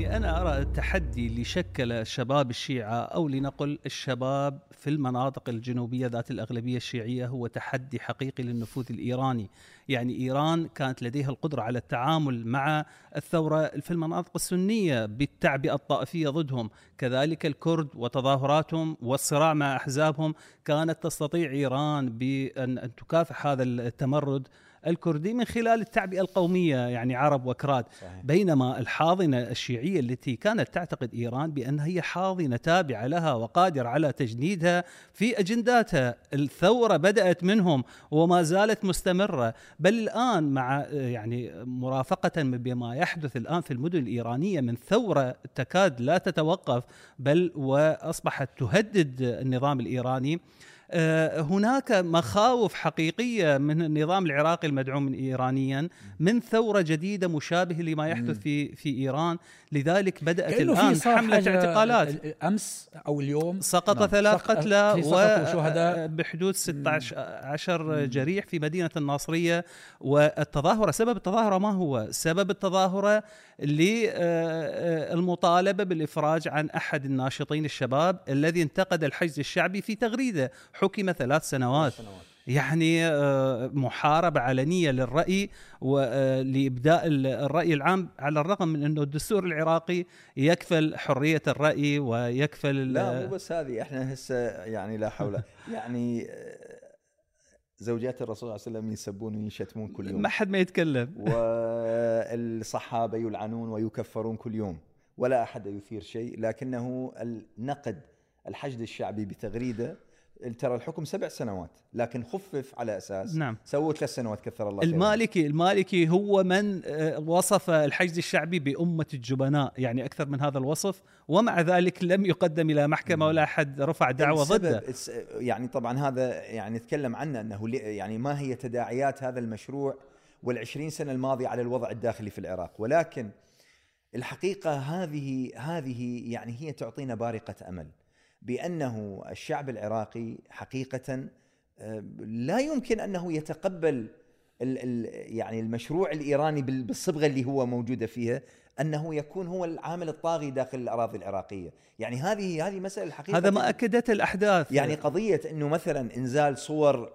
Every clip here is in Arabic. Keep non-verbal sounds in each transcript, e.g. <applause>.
يعني أنا أرى التحدي اللي شكل شباب الشيعة أو لنقل الشباب في المناطق الجنوبية ذات الأغلبية الشيعية هو تحدي حقيقي للنفوذ الإيراني. يعني إيران كانت لديها القدرة على التعامل مع الثورة في المناطق السنية بالتعبئة الطائفية ضدهم. كذلك الكرد وتظاهراتهم والصراع مع أحزابهم كانت تستطيع إيران بأن تكافح هذا التمرد الكردي من خلال التعبئة القومية يعني عرب وكراد. صحيح. بينما الحاضنة الشيعية التي كانت تعتقد إيران بأنها هي حاضنة تابعة لها وقادرة على تجنيدها في أجنداتها. الثورة بدأت منهم وما زالت مستمرة. بل الآن مع يعني مرافقة بما يحدث الآن في المدن الإيرانية من ثورة تكاد لا تتوقف بل وأصبحت تهدد النظام الإيراني. هناك مخاوف حقيقية من النظام العراقي المدعوم ايرانيا من ثورة جديدة مشابهة لما يحدث في في إيران. لذلك بدأت الآن حملة اعتقالات. امس أو اليوم. سقط نعم. ثلاث قتلى وشهداء. بحدود 16 عشر جريح في مدينة الناصرية. والتظاهرة سبب التظاهرة ما هو؟ سبب التظاهرة للمطالبه بالإفراج عن أحد الناشطين الشباب الذي انتقد الحشد الشعبي في تغريدة. حكم ثلاث سنوات, سنوات. يعني آه، محاربة علنية للرأي ولإبداء الرأي العام على الرغم من أنه الدستور العراقي يكفل حرية الرأي ويكفل لا مو بس هذه إحنا هسه يعني لا حول. <laughs> يعني آه، زوجات الرسول صلى الله عليه وسلم يسبون ويشتمون كل يوم. ما حد ما يتكلم. <laughs> والصحابة يلعنون ويكفرون كل يوم. ولا أحد يثير شيء لكنه النقد الحشد الشعبي بتغريدة ترى الحكم سبع سنوات لكن خفف على أساس نعم. سووا ثلاث سنوات كثر الله المالكي المالكي هو من آه، وصف الحشد الشعبي بأمة الجبناء يعني أكثر من هذا الوصف ومع ذلك لم يقدم إلى محكمة ولا أحد رفع دعوة ضده. يعني طبعا هذا يعني نتكلم عنه أنه يعني ما هي تداعيات هذا المشروع والعشرين سنة الماضية على الوضع الداخلي في العراق. ولكن الحقيقة هذه هذه يعني هي تعطينا بارقة أمل. بأنه الشعب العراقي حقيقة آه، لا يمكن أنه يتقبل يعني المشروع الإيراني بالصبغة اللي هو موجودة فيها أنه يكون هو العامل الطاغي داخل الأراضي العراقية، يعني هذه هذه مسألة الحقيقة هذا ما اكدته الأحداث. يعني قضية إنه مثلا إنزال صور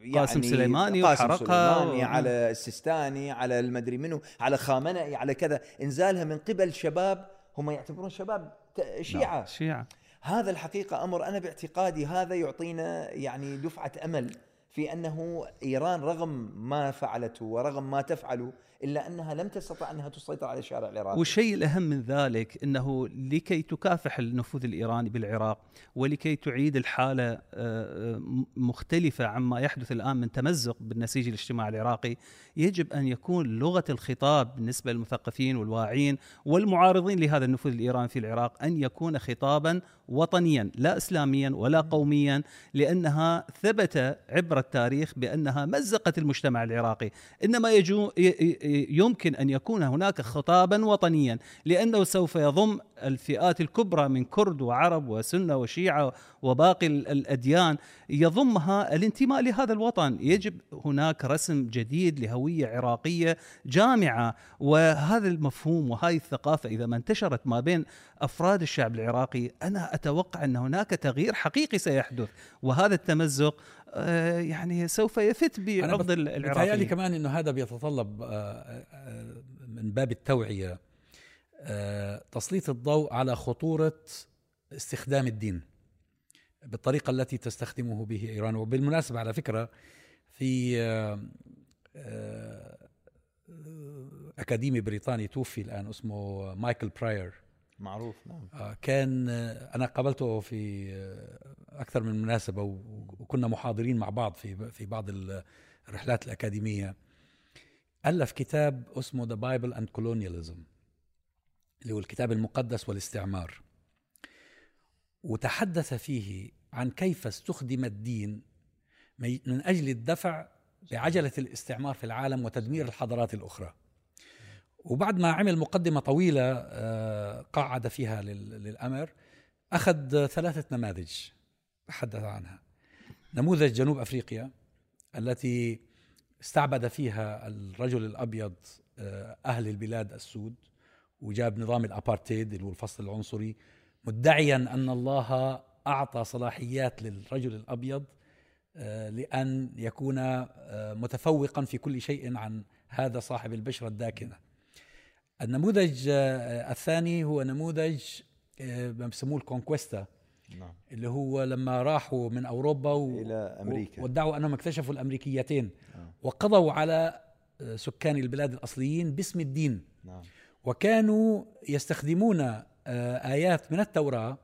يعني قاسم سليماني قاسم وحرقها سليماني و... على السيستاني على المدري منو على خامنئي على كذا. إنزالها من قبل شباب هم يعتبرون شباب شيعة. نعم، شيعة. هذا الحقيقة أمر أنا باعتقادي هذا يعطينا يعني دفعة أمل. في أنه إيران رغم ما فعلته ورغم ما تفعله إلا أنها لم تستطع أنها تسيطر على الشارع العراقي. والشيء الأهم من ذلك أنه لكي تكافح النفوذ الإيراني بالعراق ولكي تعيد الحالة آه، آه، مختلفة عما يحدث الآن من تمزق بالنسيج الاجتماعي العراقي، يجب أن يكون لغة الخطاب بالنسبة للمثقفين والواعين والمعارضين لهذا النفوذ الإيراني في العراق أن يكون خطابا وطنيا لا اسلاميا ولا قوميا لأنها ثبت عبر التاريخ بأنها مزقت المجتمع العراقي، إنما يجو يمكن أن يكون هناك خطابا وطنيا لأنه سوف يضم الفئات الكبرى من كرد وعرب وسنة وشيعة وباقي الأديان يضمها الانتماء لهذا الوطن، يجب هناك رسم جديد لهوية عراقية جامعة. وهذا المفهوم وهذه الثقافة إذا ما انتشرت ما بين أفراد الشعب العراقي أنا أتوقع أن هناك تغيير حقيقي سيحدث. وهذا التمزق يعني سوف يفت بعرض العراقي لي كمان إنه هذا بيتطلب آه، آه، من باب التوعية تسليط الضوء على خطورة استخدام الدين بالطريقة التي تستخدمه به إيران. وبالمناسبة على فكرة في أكاديمي بريطاني توفي الآن اسمه مايكل براير. معروف نعم. آه، كان آه، أنا قابلته في آه، أكثر من مناسبة وكنا محاضرين مع بعض في في بعض الرحلات الأكاديمية. ألف كتاب اسمه The Bible and Colonialism اللي هو الكتاب المقدس والاستعمار. وتحدث فيه عن كيف استخدم الدين من أجل الدفع بعجلة الاستعمار في العالم وتدمير الحضارات الأخرى. وبعد ما عمل مقدمة طويلة آه، قعد فيها للأمر أخذ ثلاثة نماذج تحدث عنها نموذج جنوب أفريقيا التي استعبد فيها الرجل الأبيض آه، أهل البلاد السود وجاب نظام الأبارتيد اللي هو الفصل العنصري مدعيا أن الله أعطى صلاحيات للرجل الأبيض آه، لأن يكون متفوقا في كل شيء عن هذا صاحب البشرة الداكنة. النموذج آه، الثاني هو نموذج ما بسموه الكونكويستا نعم. اللي هو لما راحوا من أوروبا و... إلى أمريكا وادعوا أنهم اكتشفوا الأمريكيتين نعم. وقضوا على سكان البلاد الأصليين باسم الدين نعم. وكانوا يستخدمون آيات من التوراة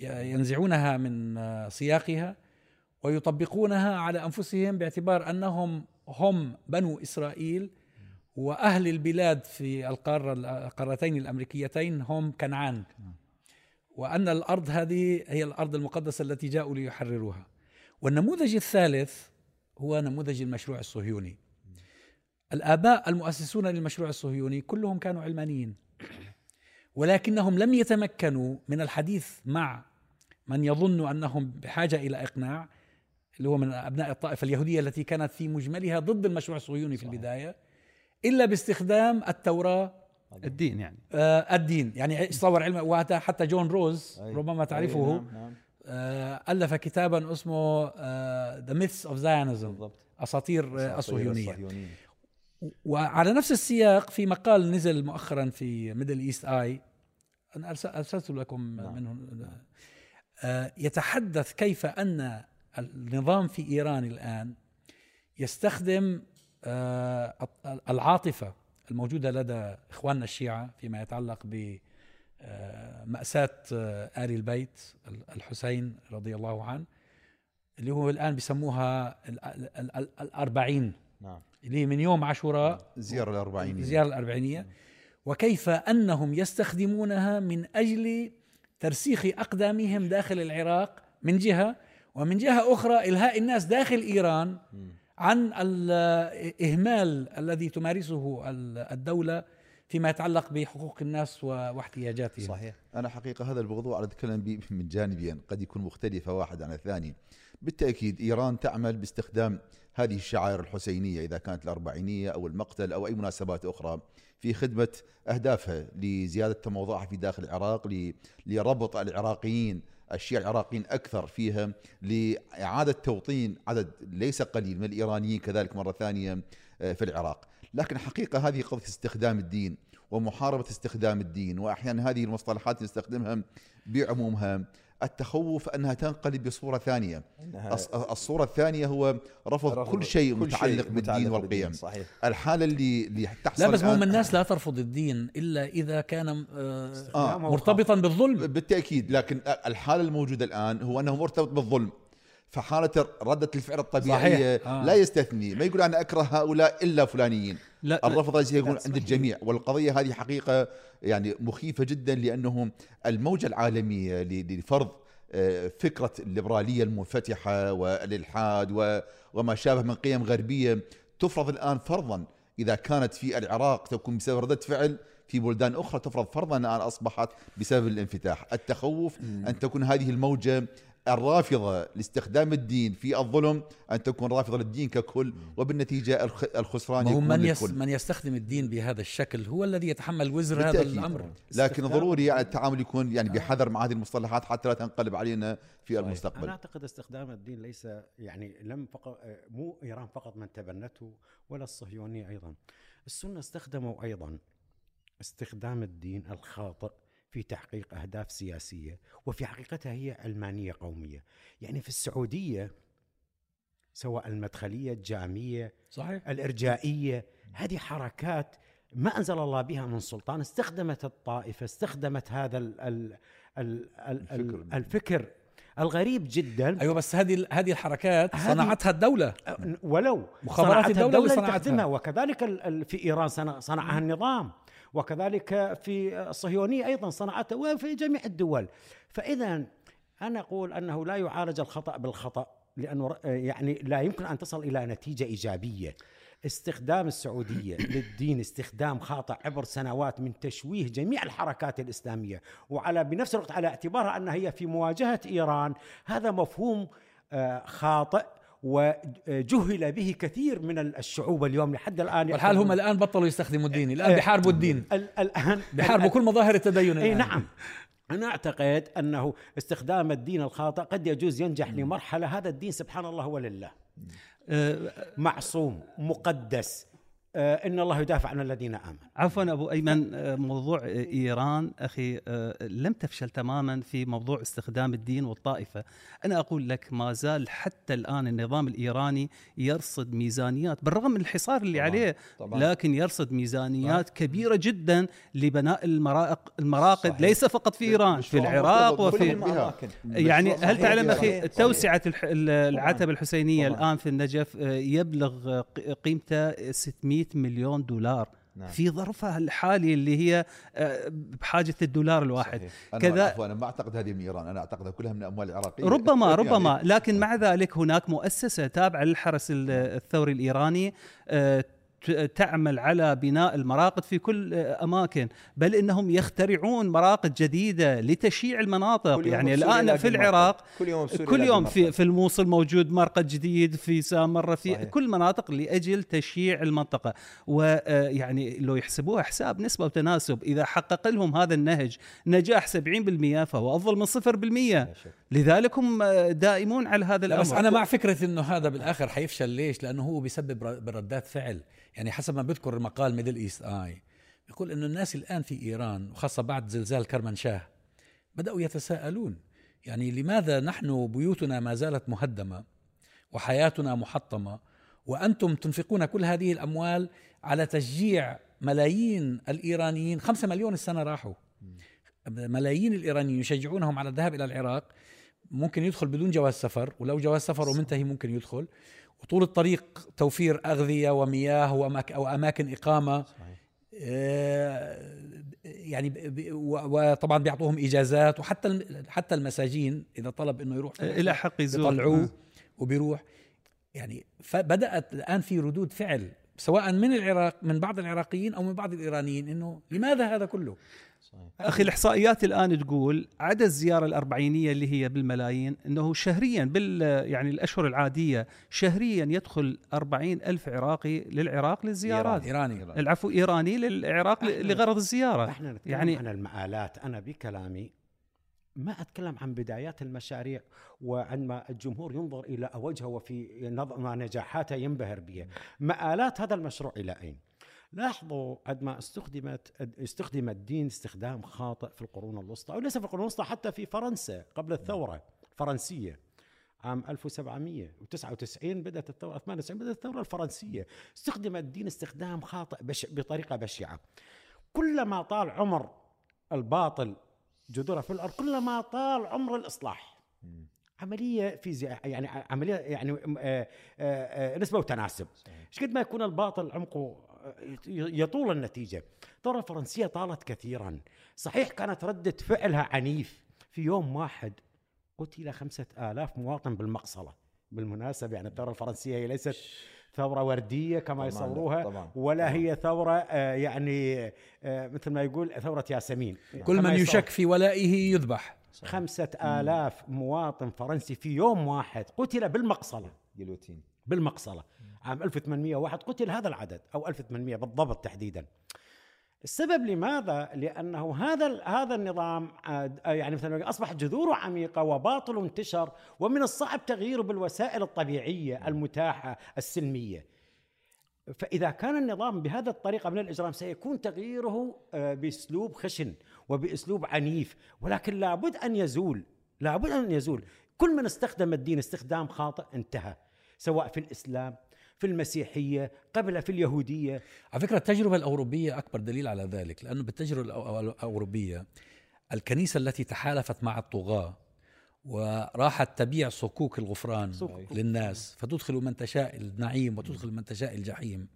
ينزعونها من سياقها ويطبقونها على أنفسهم باعتبار أنهم هم بنو إسرائيل وأهل البلاد في القارة القارتين الأمريكيتين هم كنعان. وأن الأرض هذه هي الأرض المقدسة التي جاءوا ليحرروها. والنموذج الثالث هو نموذج المشروع الصهيوني. الآباء المؤسسون للمشروع الصهيوني كلهم كانوا علمانيين. ولكنهم لم يتمكنوا من الحديث مع من يظن أنهم بحاجة إلى إقناع اللي هو من أبناء الطائفة اليهودية التي كانت في مجملها ضد المشروع الصهيوني في البداية. إلا باستخدام التوراة. الدين يعني. آه الدين. يعني تصور علم وهذا حتى جون روز ربما تعرفه. نعم نعم. آه ألف كتابا اسمه The Myths of Zionism أساطير الصهيونيه وعلى نفس السياق في مقال نزل مؤخرا في Middle East Eye أنا أرسلت لكم نعم. منه. آه يتحدث كيف أن النظام في إيران الآن يستخدم آه، العاطفة الموجودة لدى إخواننا الشيعة فيما يتعلق ب آه، مأساة آه، آل البيت الحسين رضي الله عنه اللي هو الآن بيسموها الأربعين. نعم. اللي من يوم عاشوراء الزيارة الأربعينية الزيارة الأربعينية وكيف أنهم يستخدمونها من أجل ترسيخ أقدامهم داخل العراق من جهة ومن جهة أخرى إلهاء الناس داخل إيران. عن الإهمال الذي تمارسه الدولة فيما يتعلق بحقوق الناس واحتياجاتهم. صحيح. أنا حقيقة هذا الموضوع أنا أتكلم به <laughs> من جانبين. قد يكون مختلفة واحد عن الثاني. بالتأكيد إيران تعمل باستخدام هذه الشعائر الحسينية إذا كانت الأربعينية أو المقتل أو أي مناسبات أخرى في خدمة أهدافها لزيادة تموضعها في داخل العراق لربط العراقيين الشيعة العراقيين أكثر فيها لإعادة توطين عدد ليس قليل من الإيرانيين كذلك مرة ثانية آه، في العراق. لكن حقيقة هذه قضية استخدام الدين ومحاربة استخدام الدين وأحيانا هذه المصطلحات نستخدمها بعمومها. التخوف أنها تنقلب بصورة ثانية. الصورة الثانية هو رفض, رفض كل شيء كل متعلق شيء بالدين متعلق والقيم صحيح. الحالة اللي اللي تحصل لا بس هم الناس لا ترفض الدين إلا إذا كان آه آه. مرتبطا بالظلم. بالتأكيد لكن الحالة الموجودة الآن هو أنه مرتبط بالظلم. فحالة ردة الفعل الطبيعية آه. لا يستثني. ما يقول أنا أكره هؤلاء إلا فلانيين. لا الرفض يكون عند الجميع. والقضية هذه حقيقة يعني مخيفة جدا لأنه الموجة العالمية لفرض آه، فكرة الليبرالية المنفتحة والإلحاد وما شابه من قيم غربية تفرض الآن فرضا. إذا كانت في العراق تكون بسبب ردة فعل في بلدان أخرى تفرض فرضا الآن أصبحت بسبب الانفتاح. التخوف أن تكون هذه الموجة الرافضة لاستخدام الدين في الظلم أن تكون رافضة للدين ككل وبالنتيجة الخسران يكون من, يس من يستخدم الدين بهذا الشكل هو الذي يتحمل وزر هذا الأمر. لكن ضروري يعني التعامل يكون يعني بحذر مع هذه المصطلحات حتى لا تنقلب علينا في صحيح. المستقبل. أنا أعتقد استخدام الدين ليس يعني لم فقط مو إيران فقط من تبنته ولا الصهيونية أيضا. السنة استخدموا أيضا استخدام الدين الخاطئ. في تحقيق أهداف سياسية وفي حقيقتها هي علمانيه قومية. يعني في السعودية سواء المدخلية الجامية صحيح. الإرجائية هذه حركات ما أنزل الله بها من سلطان استخدمت الطائفة استخدمت هذا ال ال ال ال الفكر, الفكر الغريب جدا. أيوه بس هذه هذه الحركات صنعتها الدولة. ولو مخابرات الدولة, الدولة صنعتها. وكذلك في إيران صنعها النظام. وكذلك في الصهيونية أيضا صنعته وفي جميع الدول. فإذا أنا أقول أنه لا يعالج الخطأ بالخطأ لأنه يعني لا يمكن أن تصل إلى نتيجة إيجابية. استخدام السعودية <coughs> للدين استخدام خاطئ عبر سنوات من تشويه جميع الحركات الإسلامية وعلى بنفس الوقت على اعتبارها أنها هي في مواجهة إيران هذا مفهوم آه، خاطئ. وجهل به كثير من الشعوب اليوم لحد الآن والحال هم الآن بطلوا يستخدموا الدين الآن إيه. بيحاربوا الدين. ال- الآن <laughs> بيحاربوا كل مظاهر التدين اي. نعم. أنا أعتقد أنه استخدام الدين الخاطئ قد يجوز ينجح لمرحلة هذا الدين سبحان الله ولله. آه، معصوم مقدس إن الله يدافع عن الذين آمنوا عفوا أبو أيمن آه، موضوع آه، إيران أخي آه، لم تفشل تماما في موضوع استخدام الدين والطائفة، أنا أقول لك ما زال حتى الآن النظام الإيراني يرصد ميزانيات بالرغم من الحصار اللي طبعاً، عليه طبعاً. لكن يرصد ميزانيات كبيرة جدا لبناء المرائق المراقد صحيح. ليس فقط في إيران في العراق وفي يعني صحيح، هل تعلم صحيح، أخي. توسعة العتبة الحسينية طبعاً. الآن في النجف آه، يبلغ آه، قيمته 600 مليون دولار نعم. في ظرفها الحالي اللي هي آه، بحاجة الدولار الواحد صحيح. أنا كذا- عفوا أنا ما أعتقد هذه من إيران أنا أعتقدها كلها من الاموال العراقيه ربما يعني ربما لكن مع ذلك هناك مؤسسة تابعة للحرس ال- الثوري الإيراني آه، تعمل على بناء المراقد في كل آه، أماكن بل إنهم يخترعون مراقد جديدة لتشييع المناطق كل يعني الآن في. العراق كل يوم بسوريا كل يلاقي يوم في. في الموصل موجود مرقد جديد في سامره في صحيح. كل مناطق لأجل تشييع المنطقة ويعني لو يحسبوها حساب نسبة وتناسب إذا حقق لهم هذا النهج نجاح 70% فهو أفضل من 0% لا شك. لذلك هم آه، دائمون على هذا لا الأمر بس أنا مع فكرة إنه هذا بالآخر حيفشل ليش؟ لأنه هو بيسبب ر- بردات فعل، يعني حسب ما بذكر مقال Middle East Eye بيقول إنه الناس الآن في إيران وخاصة بعد زلزال كرمنشاه بدأوا يتساءلون يعني لماذا نحن بيوتنا ما زالت مهدمة وحياتنا محطمة وأنتم تنفقون كل هذه الأموال على تشجيع ملايين الإيرانيين؟ خمسة مليون السنة راحوا. ملايين الإيرانيين يشجعونهم على الذهاب إلى العراق ممكن يدخل بدون جواز سفر ولو جواز سفر ومنتهي ممكن يدخل. وطول الطريق توفير أغذية ومياه وأماك أو أماكن إقامة صحيح. آه، يعني وطبعا بيعطوهم إجازات وحتى حتى المساجين إذا طلب إنه يروح إلى حق يزور بيطلعوه وبيروح. يعني فبدأت الآن في ردود فعل سواء من العراق من بعض العراقيين أو من بعض الإيرانيين إنه لماذا هذا كله؟ صحيح. أخي الإحصائيات الآن تقول عدد الزيارة الأربعينية اللي هي بالملايين إنه شهريا بال يعني الأشهر العادية شهريا يدخل أربعين ألف عراقي للعراق للزيارات إيراني العفو إيراني للعراق لغرض الزيارة إحنا نتكلم يعني- يعني عن المآلات أنا بكلامي ما أتكلم عن بدايات المشاريع وعندما الجمهور ينظر إلى وجهه وفي نظ- ونجاحاته ينبهر بها مآلات هذا المشروع إلى أين؟ لاحظوا عندما استخدمت استخدم الدين استخدام خاطئ في القرون الوسطى أو ليس في القرون الوسطى حتى في فرنسا قبل الثورة الفرنسية عام 1799 بدأت الثورة 98 بدأت الثورة الفرنسية. استخدم الدين استخدام خاطئ بش بطريقة بشعة. كلما طال عمر الباطل جذوره في الأرض كلما طال عمر الإصلاح. عملية فيزياء يعني عملية يعني آه، آه، آه، نسبة وتناسب. إيش قد ما يكون الباطل عمقه آه، يطول النتيجة. الثوره الفرنسية طالت كثيرا. صحيح كانت ردة فعلها عنيف. في يوم واحد قتل خمسة آلاف مواطن بالمقصلة. بالمناسبة يعني الثورة الفرنسية هي ليست ثورة وردية كما طبعاً يصوروها طبعاً. ولا طبعاً. هي ثورة آه، يعني آه، مثل ما يقول ثورة ياسمين كل كما من. يشك في ولائه يذبح خمسة آلاف مواطن فرنسي في يوم واحد قتل بالمقصلة جيلوتين بالمقصلة عام 1801 قتل هذا العدد أو 1800 بالضبط تحديدا السبب لماذا؟ لأنه هذا هذا النظام عاد- يعني مثلا أصبح جذوره عميقة وباطل انتشر ومن الصعب تغييره بالوسائل الطبيعية المتاحة السلمية فإذا كان النظام بهذه الطريقة من الإجرام سيكون تغييره آه، بأسلوب خشن وبأسلوب عنيف ولكن لابد أن يزول لابد أن يزول كل من استخدم الدين استخدام خاطئ انتهى سواء في الإسلام في المسيحية قبل في اليهودية. على فكرة التجربة الأوروبية أكبر دليل على ذلك لأنه بالتجربة الأو- الأوروبية الكنيسة التي تحالفت مع الطغاة وراحت تبيع صكوك الغفران صكوك. للناس فتدخل من تشاء النعيم وتدخل من تشاء الجحيم.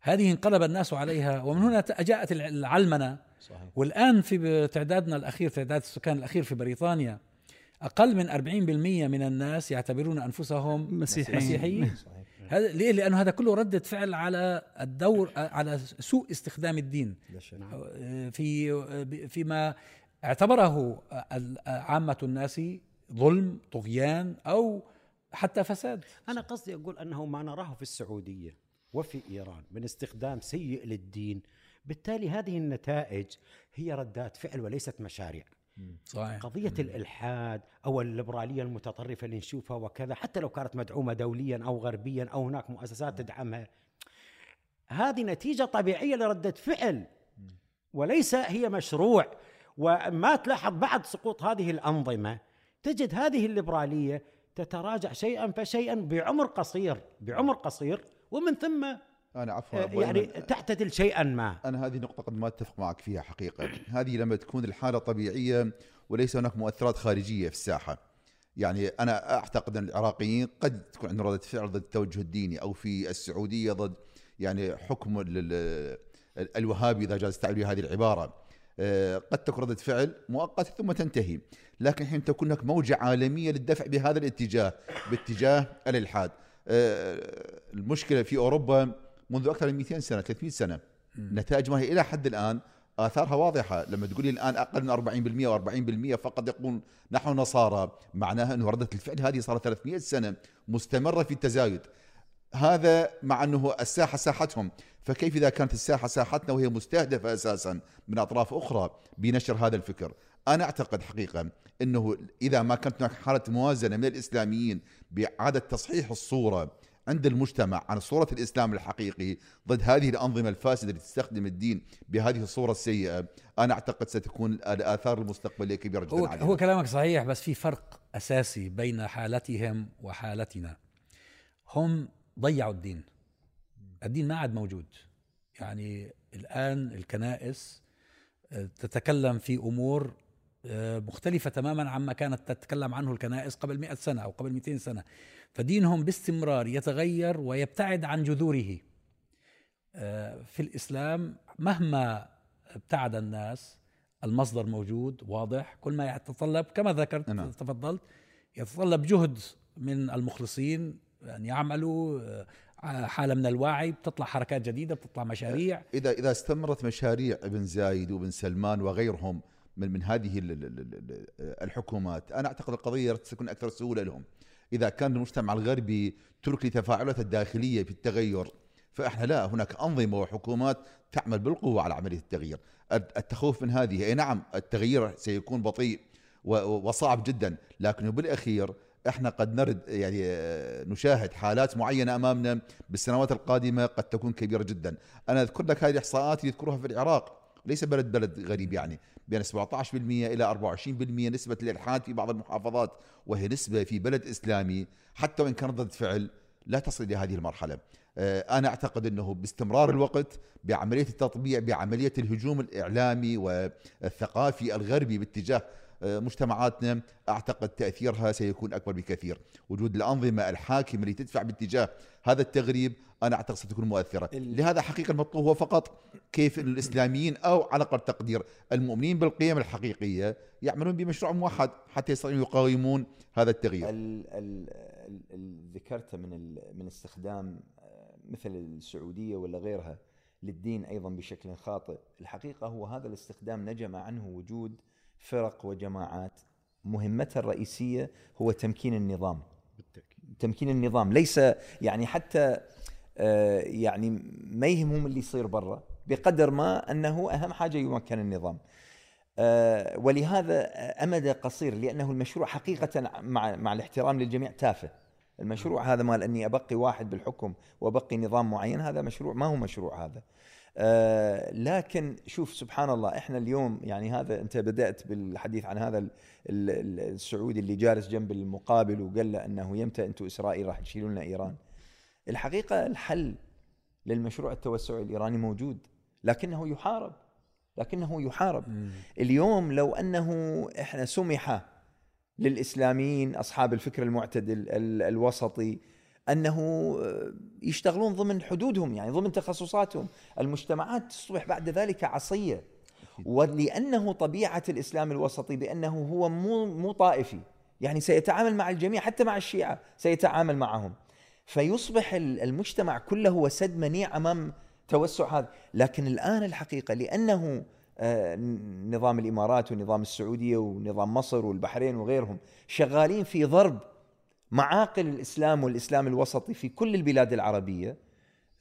هذه انقلب الناس عليها ومن هنا جاءت الع- العلمنة. صحيح. والآن في تعدادنا الأخير تعداد السكان الأخير في بريطانيا أقل من 40% من الناس يعتبرون أنفسهم مسيحيين. مسيحيين. صحيح هذا ليه؟ لأنه هذا كله ردة فعل على الدور على سوء استخدام الدين. شك. في فيما اعتبره عامة الناس ظلم طغيان أو حتى فساد. أنا قصدي أقول أنه ما نراه في السعودية وفي إيران من استخدام سيء للدين. بالتالي هذه النتائج هي ردات فعل وليست مشاريع. صحيح. قضية الإلحاد أو الليبرالية المتطرفة اللي نشوفها وكذا حتى لو كانت مدعومة دوليا أو غربيا أو هناك مؤسسات تدعمها هذه نتيجة طبيعية لردة فعل. وليس هي مشروع. وما تلاحظ بعد سقوط هذه الأنظمة تجد هذه الليبرالية تتراجع شيئا فشيئا بعمر قصير بعمر قصير ومن ثم أنا عفوا آه، يعني تعتدل شيئا ما. أنا هذه نقطة قد ما أتفق معك فيها حقيقة. هذه لما تكون الحالة طبيعية وليس هناك مؤثرات خارجية في الساحة. يعني أنا أعتقد أن العراقيين قد تكون عندهم ردة فعل ضد التوجه الديني أو في السعودية ضد يعني حكم ال- ال- ال- الوهابي إذا جاز تعبير هذه العبارة. آه، قد تكون ردة فعل مؤقتة ثم تنتهي. لكن حين تكون هناك موجة عالمية للدفع بهذا الاتجاه باتجاه الإلحاد. آه، المشكلة في أوروبا منذ أكثر من 200 سنة 300 سنة. نتائج ما هي إلى حد الآن آثارها واضحة. لما تقول لي الآن أقل من 40% و40% فقط يقول نحن نصارى معناها أنه ردة الفعل هذه صارت 300 سنة مستمرة في التزايد. هذا مع أنه الساحة ساحتهم. فكيف إذا كانت الساحة ساحتنا وهي مستهدفة أساسا من أطراف أخرى بنشر هذا الفكر؟ أنا أعتقد حقيقة أنه إذا ما كانت هناك حالة موازنة من الإسلاميين بإعادة تصحيح الصورة عند المجتمع عن صورة الإسلام الحقيقي ضد هذه الأنظمة الفاسدة اللي تستخدم الدين بهذه الصورة السيئة أنا أعتقد ستكون الاثار المستقبليه كبيرة جدا هو. هو كلامك صحيح بس في فرق أساسي بين حالتهم وحالتنا. هم ضيعوا الدين. الدين ما عاد موجود. يعني الآن الكنائس آه، تتكلم في أمور آه، مختلفة تماما عما كانت تتكلم عنه الكنائس قبل 100 سنة أو قبل 200 سنة. فدينهم باستمرار يتغير ويبتعد عن جذوره. آه، في الإسلام مهما ابتعد الناس المصدر موجود واضح كل ما يتطلب كما ذكرت نعم. تفضلت يتطلب جهد من المخلصين أن يعملوا آه، حالة من الوعي بتطلع حركات جديدة بتطلع مشاريع. إذا إذا استمرت مشاريع ابن زايد وابن سلمان وغيرهم من من هذه ال- ال- ال- ال- الحكومات أنا أعتقد القضية ستكون أكثر سهولة لهم. إذا كان المجتمع الغربي ترك لتفاعلاته الداخلية في التغير فإحنا لا هناك أنظمة وحكومات تعمل بالقوة على عملية التغيير. الت- التخوف من هذه أي نعم التغيير سيكون بطيء وصعب جدا لكنه بالاخير إحنا قد نرد يعني نشاهد حالات معينة أمامنا بالسنوات القادمة قد تكون كبيرة جدا. أنا أذكر لك هذه الاحصاءات اللي يذكروها في العراق. ليس بلد بلد غريب يعني بين 17% إلى 24% نسبة الالحاد في بعض المحافظات وهي نسبة في بلد إسلامي حتى وإن كانت ضد فعل لا تصل إلى هذه المرحلة. آه، أنا أعتقد إنه باستمرار الوقت بعملية التطبيع بعملية الهجوم الإعلامي والثقافي الغربي باتجاه مجتمعاتنا أعتقد تأثيرها سيكون أكبر بكثير. وجود الأنظمة الحاكمة اللي تدفع باتجاه هذا التغريب أنا أعتقد ستكون مؤثرة. لهذا حقيقة المطلوب هو فقط كيف إن الإسلاميين أو على أقل تقدير المؤمنين بالقيم الحقيقية يعملون بمشروع موحد حتى يستطيعون يقاومون هذا التغيير. ال- ال- ال- ذكرته من ال- من استخدام آه، مثل السعودية ولا غيرها للدين أيضا بشكل خاطئ، الحقيقة هو هذا الاستخدام نجم عنه وجود فرق وجماعات مهمتها الرئيسية هو تمكين النظام. بالتأكيد تمكين النظام ليس يعني حتى آه، يعني ما يهمهم اللي يصير برا بقدر ما أنه أهم حاجة يمكن النظام. آه، ولهذا امده قصير لأنه المشروع حقيقة مع مع الاحترام للجميع تافه. المشروع هذا مال أني أبقي واحد بالحكم وأبقي نظام معين هذا مشروع ما هو مشروع هذا. آه، لكن شوف سبحان الله إحنا اليوم يعني هذا أنت بدأت بالحديث عن هذا ال- ال- السعودي اللي جالس جنب المقابل وقال له إنه يمتى أنتم إسرائيل راح تشيلون لنا إيران. الحقيقة الحل للمشروع التوسعي الإيراني موجود لكنه يحارب لكنه يحارب اليوم لو أنه إحنا سمح للإسلاميين أصحاب الفكر المعتدل ال- الوسطي أنه آه، يشتغلون ضمن حدودهم يعني ضمن تخصصاتهم. المجتمعات تصبح بعد ذلك عصية. ولأنه طبيعة الإسلام الوسطي بأنه هو مو مو طائفي. يعني سيتعامل مع الجميع حتى مع الشيعة سيتعامل معهم. فيصبح ال- المجتمع كله هو سد منيع أمام توسع هذا. لكن الآن الحقيقة لأنه آه، نظام الإمارات ونظام السعودية ونظام مصر والبحرين وغيرهم شغالين في ضرب معاقل الإسلام والإسلام الوسطي في كل البلاد العربية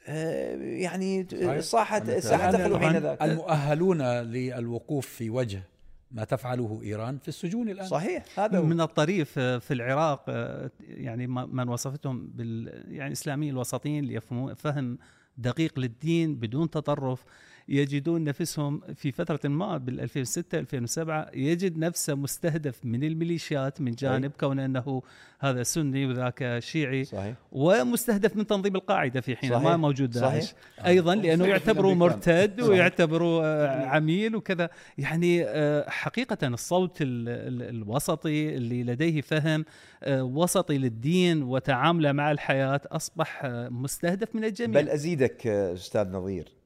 آه، يعني. صاحت ساحت حين ذاك المؤهلون للوقوف في وجه ما تفعله إيران في السجون الآن صحيح هذا هو. من الطريف آه، في العراق آه، يعني ما- من وصفتهم بال يعني الاسلاميين الوسطيين اللي يفهمون فهم دقيق للدين بدون تطرف يجدون نفسهم في فترة ما بال 2006 2007 يجد نفسه مستهدف من الميليشيات من جانب كون أنه هذا سني وذاك شيعي صحيح ومستهدف من تنظيم القاعدة في حين صحيح. ما موجود داعش صحيح. أيضا لأنه مستهدف يعتبروه الأمريكان. مرتد صحيح. ويعتبروه آه، عميل وكذا يعني آه، حقيقة الصوت ال- ال- الوسطي اللي لديه فهم آه، وسطي للدين وتعامله مع الحياة أصبح آه، مستهدف من الجميع بل أزيدك آه، أستاذ نظير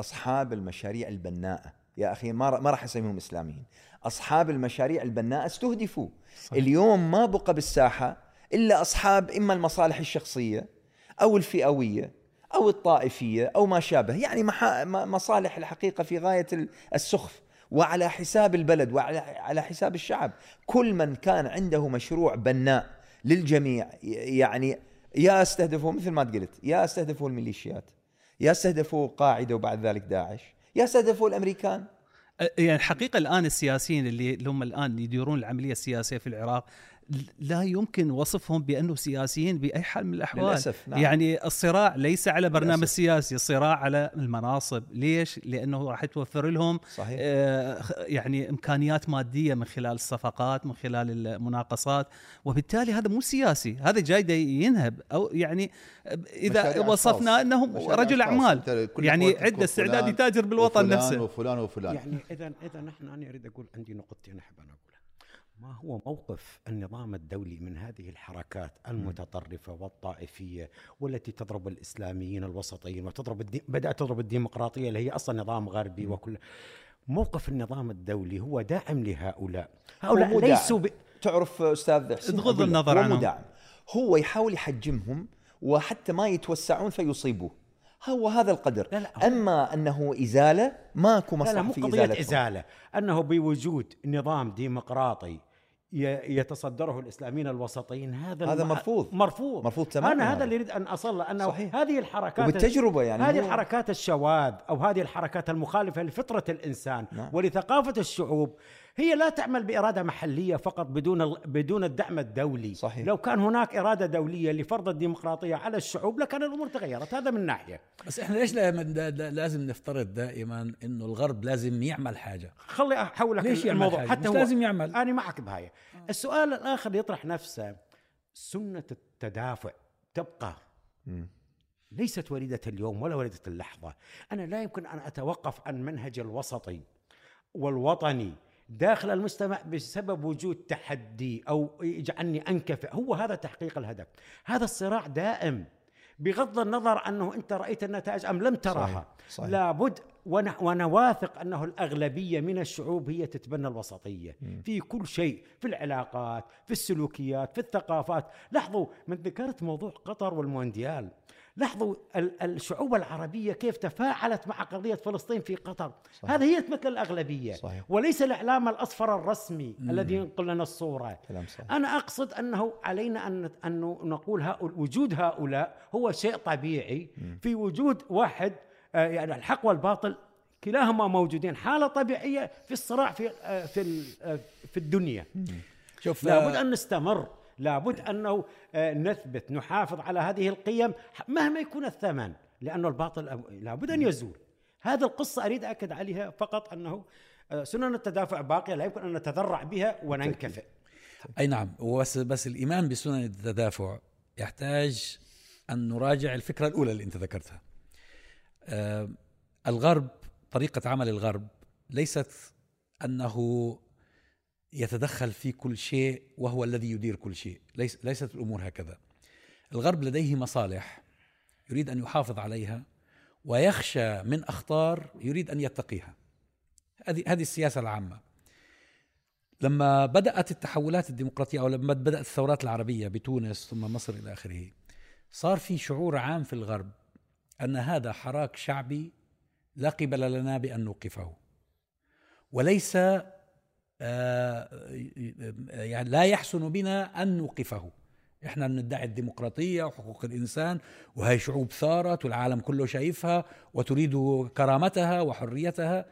أصحاب المشاريع البناءة. يا أخي ما ما راح أسميهم إسلاميين. أصحاب المشاريع البناءة استهدفوا. صحيح. اليوم ما بقى بالساحة إلا أصحاب إما المصالح الشخصية أو الفئوية أو الطائفية أو ما شابه. يعني مصالح الحقيقة في غاية ال- السخف. وعلى حساب البلد وعلى على حساب الشعب. كل من كان عنده مشروع بناء للجميع يعني يا استهدفوا مثل ما قلت يا استهدفوا الميليشيات. يا استهدفوا قاعدة وبعد ذلك داعش. يا استهدفوا الامريكان يعني الحقيقة الآن السياسيين اللي هم الآن يديرون العملية السياسية في العراق لا يمكن وصفهم بأنه سياسيين بأي حال من الأحوال. للأسف، نعم. يعني الصراع ليس على برنامج للأسف. سياسي الصراع على المناصب. ليش؟ لأنه راح توفر لهم صحيح. آه، يعني إمكانيات مادية من خلال الصفقات من خلال المناقصات. وبالتالي هذا مو سياسي هذا جاي ينهب. أو يعني إذا وصفنا أشخاص. انه مشاريع رجل. أعمال. يعني عنده استعداد يتاجر بالوطن وفلان نفسه. وفلان وفلان. يعني إذا إذا نحن أنا أريد أقول عندي نقطتين أحب ان اقولها ما هو موقف النظام الدولي من هذه الحركات المتطرفة والطائفية والتي تضرب الإسلاميين الوسطيين وتضرب الدي... بدأت تضرب الديمقراطية اللي هي أصلا نظام غربي وكل موقف النظام الدولي هو داعم لهؤلاء. هؤلاء. ليسوا ب... تعرف أستاذ حسين لك، النظر عنهم. داعم هو يحاول يحجمهم وحتى ما يتوسعون فيصيبوه هو هذا القدر. لا لا. أما أنه إزالة ماكو لا لا مصلحة مو إزالتهم. إزالة. أنه بوجود نظام ديمقراطي يتصدره الإسلاميين الوسطيين هذا هذا مرفوض. مرفوض مرفوض تماماً أنا هذا. اللي أريد أن أصل له، أنه صحيح. هذه الحركات وبالتجربة يعني هذه الحركات الشواذ أو هذه الحركات المخالفة لفطرة الإنسان نعم. ولثقافة الشعوب هي لا تعمل بإرادة محلية فقط بدون ال- بدون الدعم الدولي صحيح. لو كان هناك إرادة دولية لفرض الديمقراطية على الشعوب لكان الأمور تغيرت هذا من ناحية بس إحنا ليش لازم نفترض دائما إنه الغرب لازم يعمل حاجة خلي احول لك ليش يعمل الموضوع حاجة؟ حتى مش هو لازم يعمل. أنا معك بهاي السؤال الآخر يطرح نفسه. سنة التدافع تبقى. مم. ليست وليدة اليوم ولا وليدة اللحظة. أنا لا يمكن أن أتوقف عن منهج الوسطي والوطني داخل المجتمع بسبب وجود تحدي أو يجعلني أنكفئ. هو هذا تحقيق الهدف. هذا الصراع دائم. بغض النظر أنه أنت رأيت النتائج أم لم تراها صحيح، صحيح. لابد وأنا وأنا واثق أنه الأغلبية من الشعوب هي تتبنى الوسطية. في كل شيء في العلاقات في السلوكيات في الثقافات. لاحظوا من ذكرت موضوع قطر والمونديال. لاحظوا ال- الشعوب العربية كيف تفاعلت مع قضية فلسطين في قطر. صحيح. هذه هي تمثل الأغلبية. صحيح. وليس الإعلام الأصفر الرسمي الذي ينقل لنا الصورة. كلام صحيح. أنا أقصد أنه علينا أن أن نقول هؤلاء وجود هؤلاء هو شيء طبيعي. في وجود واحد يعني الحق والباطل كلاهما موجودين حالة طبيعية في الصراع في آه، في آه، في الدنيا. شوف لابد آه، أن نستمر لابد أنه آه، نثبت نحافظ على هذه القيم مهما يكون الثمن لأنه الباطل لابد أن يزول. هذه القصة أريد أكد عليها فقط أنه آه، سنن التدافع باقية لا يمكن أن نتذرع بها وننكفئ. أي نعم بس بس الإيمان بسنن التدافع يحتاج أن نراجع الفكرة الأولى اللي أنت ذكرتها. آه الغرب طريقة عمل الغرب ليست أنه يتدخل في كل شيء وهو الذي يدير كل شيء ليس ليست الأمور هكذا. الغرب لديه مصالح يريد أن يحافظ عليها ويخشى من أخطار يريد أن يتقيها. هذه هذه السياسة العامة. لما بدأت التحولات الديمقراطية أو لما بدأت الثورات العربية بتونس ثم مصر إلى آخره صار في شعور عام في الغرب أن هذا حراك شعبي لا قبل لنا بأن نوقفه. وليس آه، يعني لا يحسن بنا أن نوقفه. إحنا بندعي الديمقراطية وحقوق الإنسان وهي شعوب ثارت والعالم كله شايفها وتريد كرامتها وحريتها.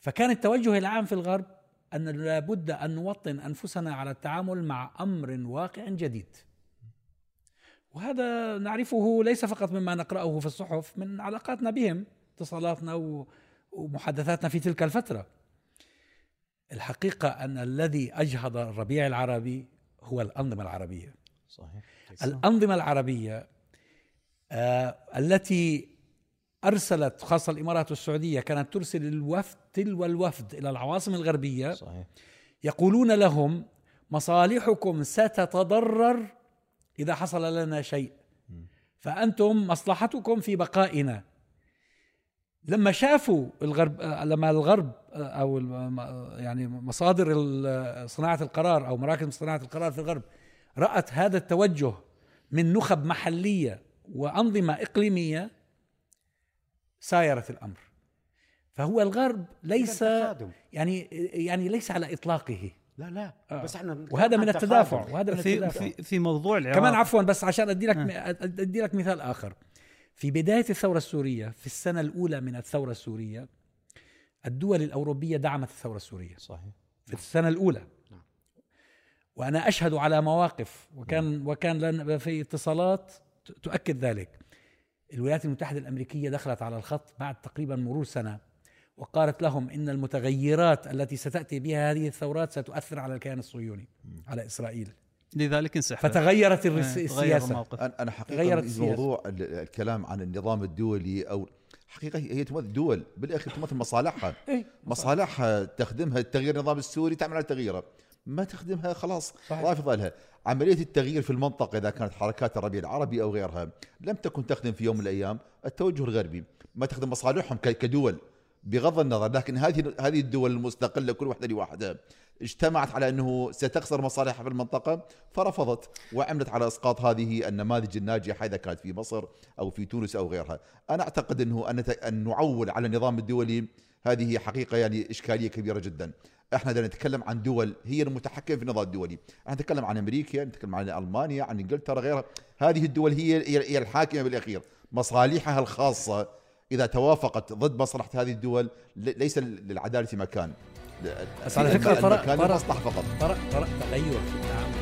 فكان التوجه العام في الغرب أن لابد أن نوطن أنفسنا على التعامل مع أمر واقع جديد. وهذا نعرفه ليس فقط مما نقرأه في الصحف من علاقاتنا بهم اتصالاتنا ومحادثاتنا في تلك الفترة. الحقيقة أن الذي أجهض الربيع العربي هو الأنظمة العربية. صحيح. الأنظمة العربية آه التي أرسلت خاصة الإمارات والسعودية كانت ترسل الوفد تلو الوفد إلى العواصم الغربية. صحيح. يقولون لهم مصالحكم ستتضرر إذا حصل لنا شيء. فأنتم مصلحتكم في بقائنا. لما شافوا الغرب لما الغرب أو يعني مصادر صناعة القرار أو مراكز صناعة القرار في الغرب رأت هذا التوجه من نخب محلية وأنظمة إقليمية سايرت الأمر. فهو الغرب ليس. يعني يعني ليس على إطلاقه. لا لا. آه. بس إحنا وهذا من التدافع. وهذا من في التدافع. في في موضوع العراق. كمان عفوا بس عشان أدي لك آه. أدي لك مثال آخر. في بداية الثورة السورية في السنة الأولى من الثورة السورية الدول الأوروبية دعمت الثورة السورية. صحيح. في السنة الأولى. نعم. وأنا أشهد على مواقف وكان وكان لنا في اتصالات تؤكد ذلك. الولايات المتحدة الأمريكية دخلت على الخط بعد تقريبا مرور سنة. وقالت لهم إن المتغيرات التي ستأتي بها هذه الثورات ستؤثر على الكيان الصهيوني على إسرائيل. لذلك انسحب فتغيرت آه، السياسة. الموقف. أنا أنا حقيقة. موضوع ال- الكلام عن النظام الدولي أو حقيقة هي تمثل دول بالأخير تمثل مصالحها. <laughs> إيه، مصالحها تخدمها تغيير النظام السوري تعمل على تغييره. ما تخدمها خلاص صحيح. رافضة لها. عملية التغيير في المنطقة إذا كانت حركات الربيع العربي أو غيرها لم تكن تخدم في يوم من الأيام التوجه الغربي. ما تخدم مصالحهم ك- كدول. بغض النظر لكن هذه هذه الدول المستقلة كل واحدة لوحدها اجتمعت على أنه ستخسر مصالحها في المنطقة فرفضت وعملت على إسقاط هذه النماذج الناجحة إذا كانت في مصر أو في تونس أو غيرها. أنا أعتقد أنه أن نعول على النظام الدولي هذه حقيقة يعني إشكالية كبيرة جدا. إحنا بدنا نتكلم عن دول هي المتحكمة في النظام الدولي. إحنا نتكلم عن أمريكا نتكلم عن ألمانيا عن إنجلترا غيرها. هذه الدول هي هي الحاكمة بالأخير. مصالحها الخاصة إذا توافقت ضد مصلحة هذه الدول ليس للعدالة مكان. بس على فكرة طرأ للمصلحه فقط. طرأ طرأ تغير في التعامل.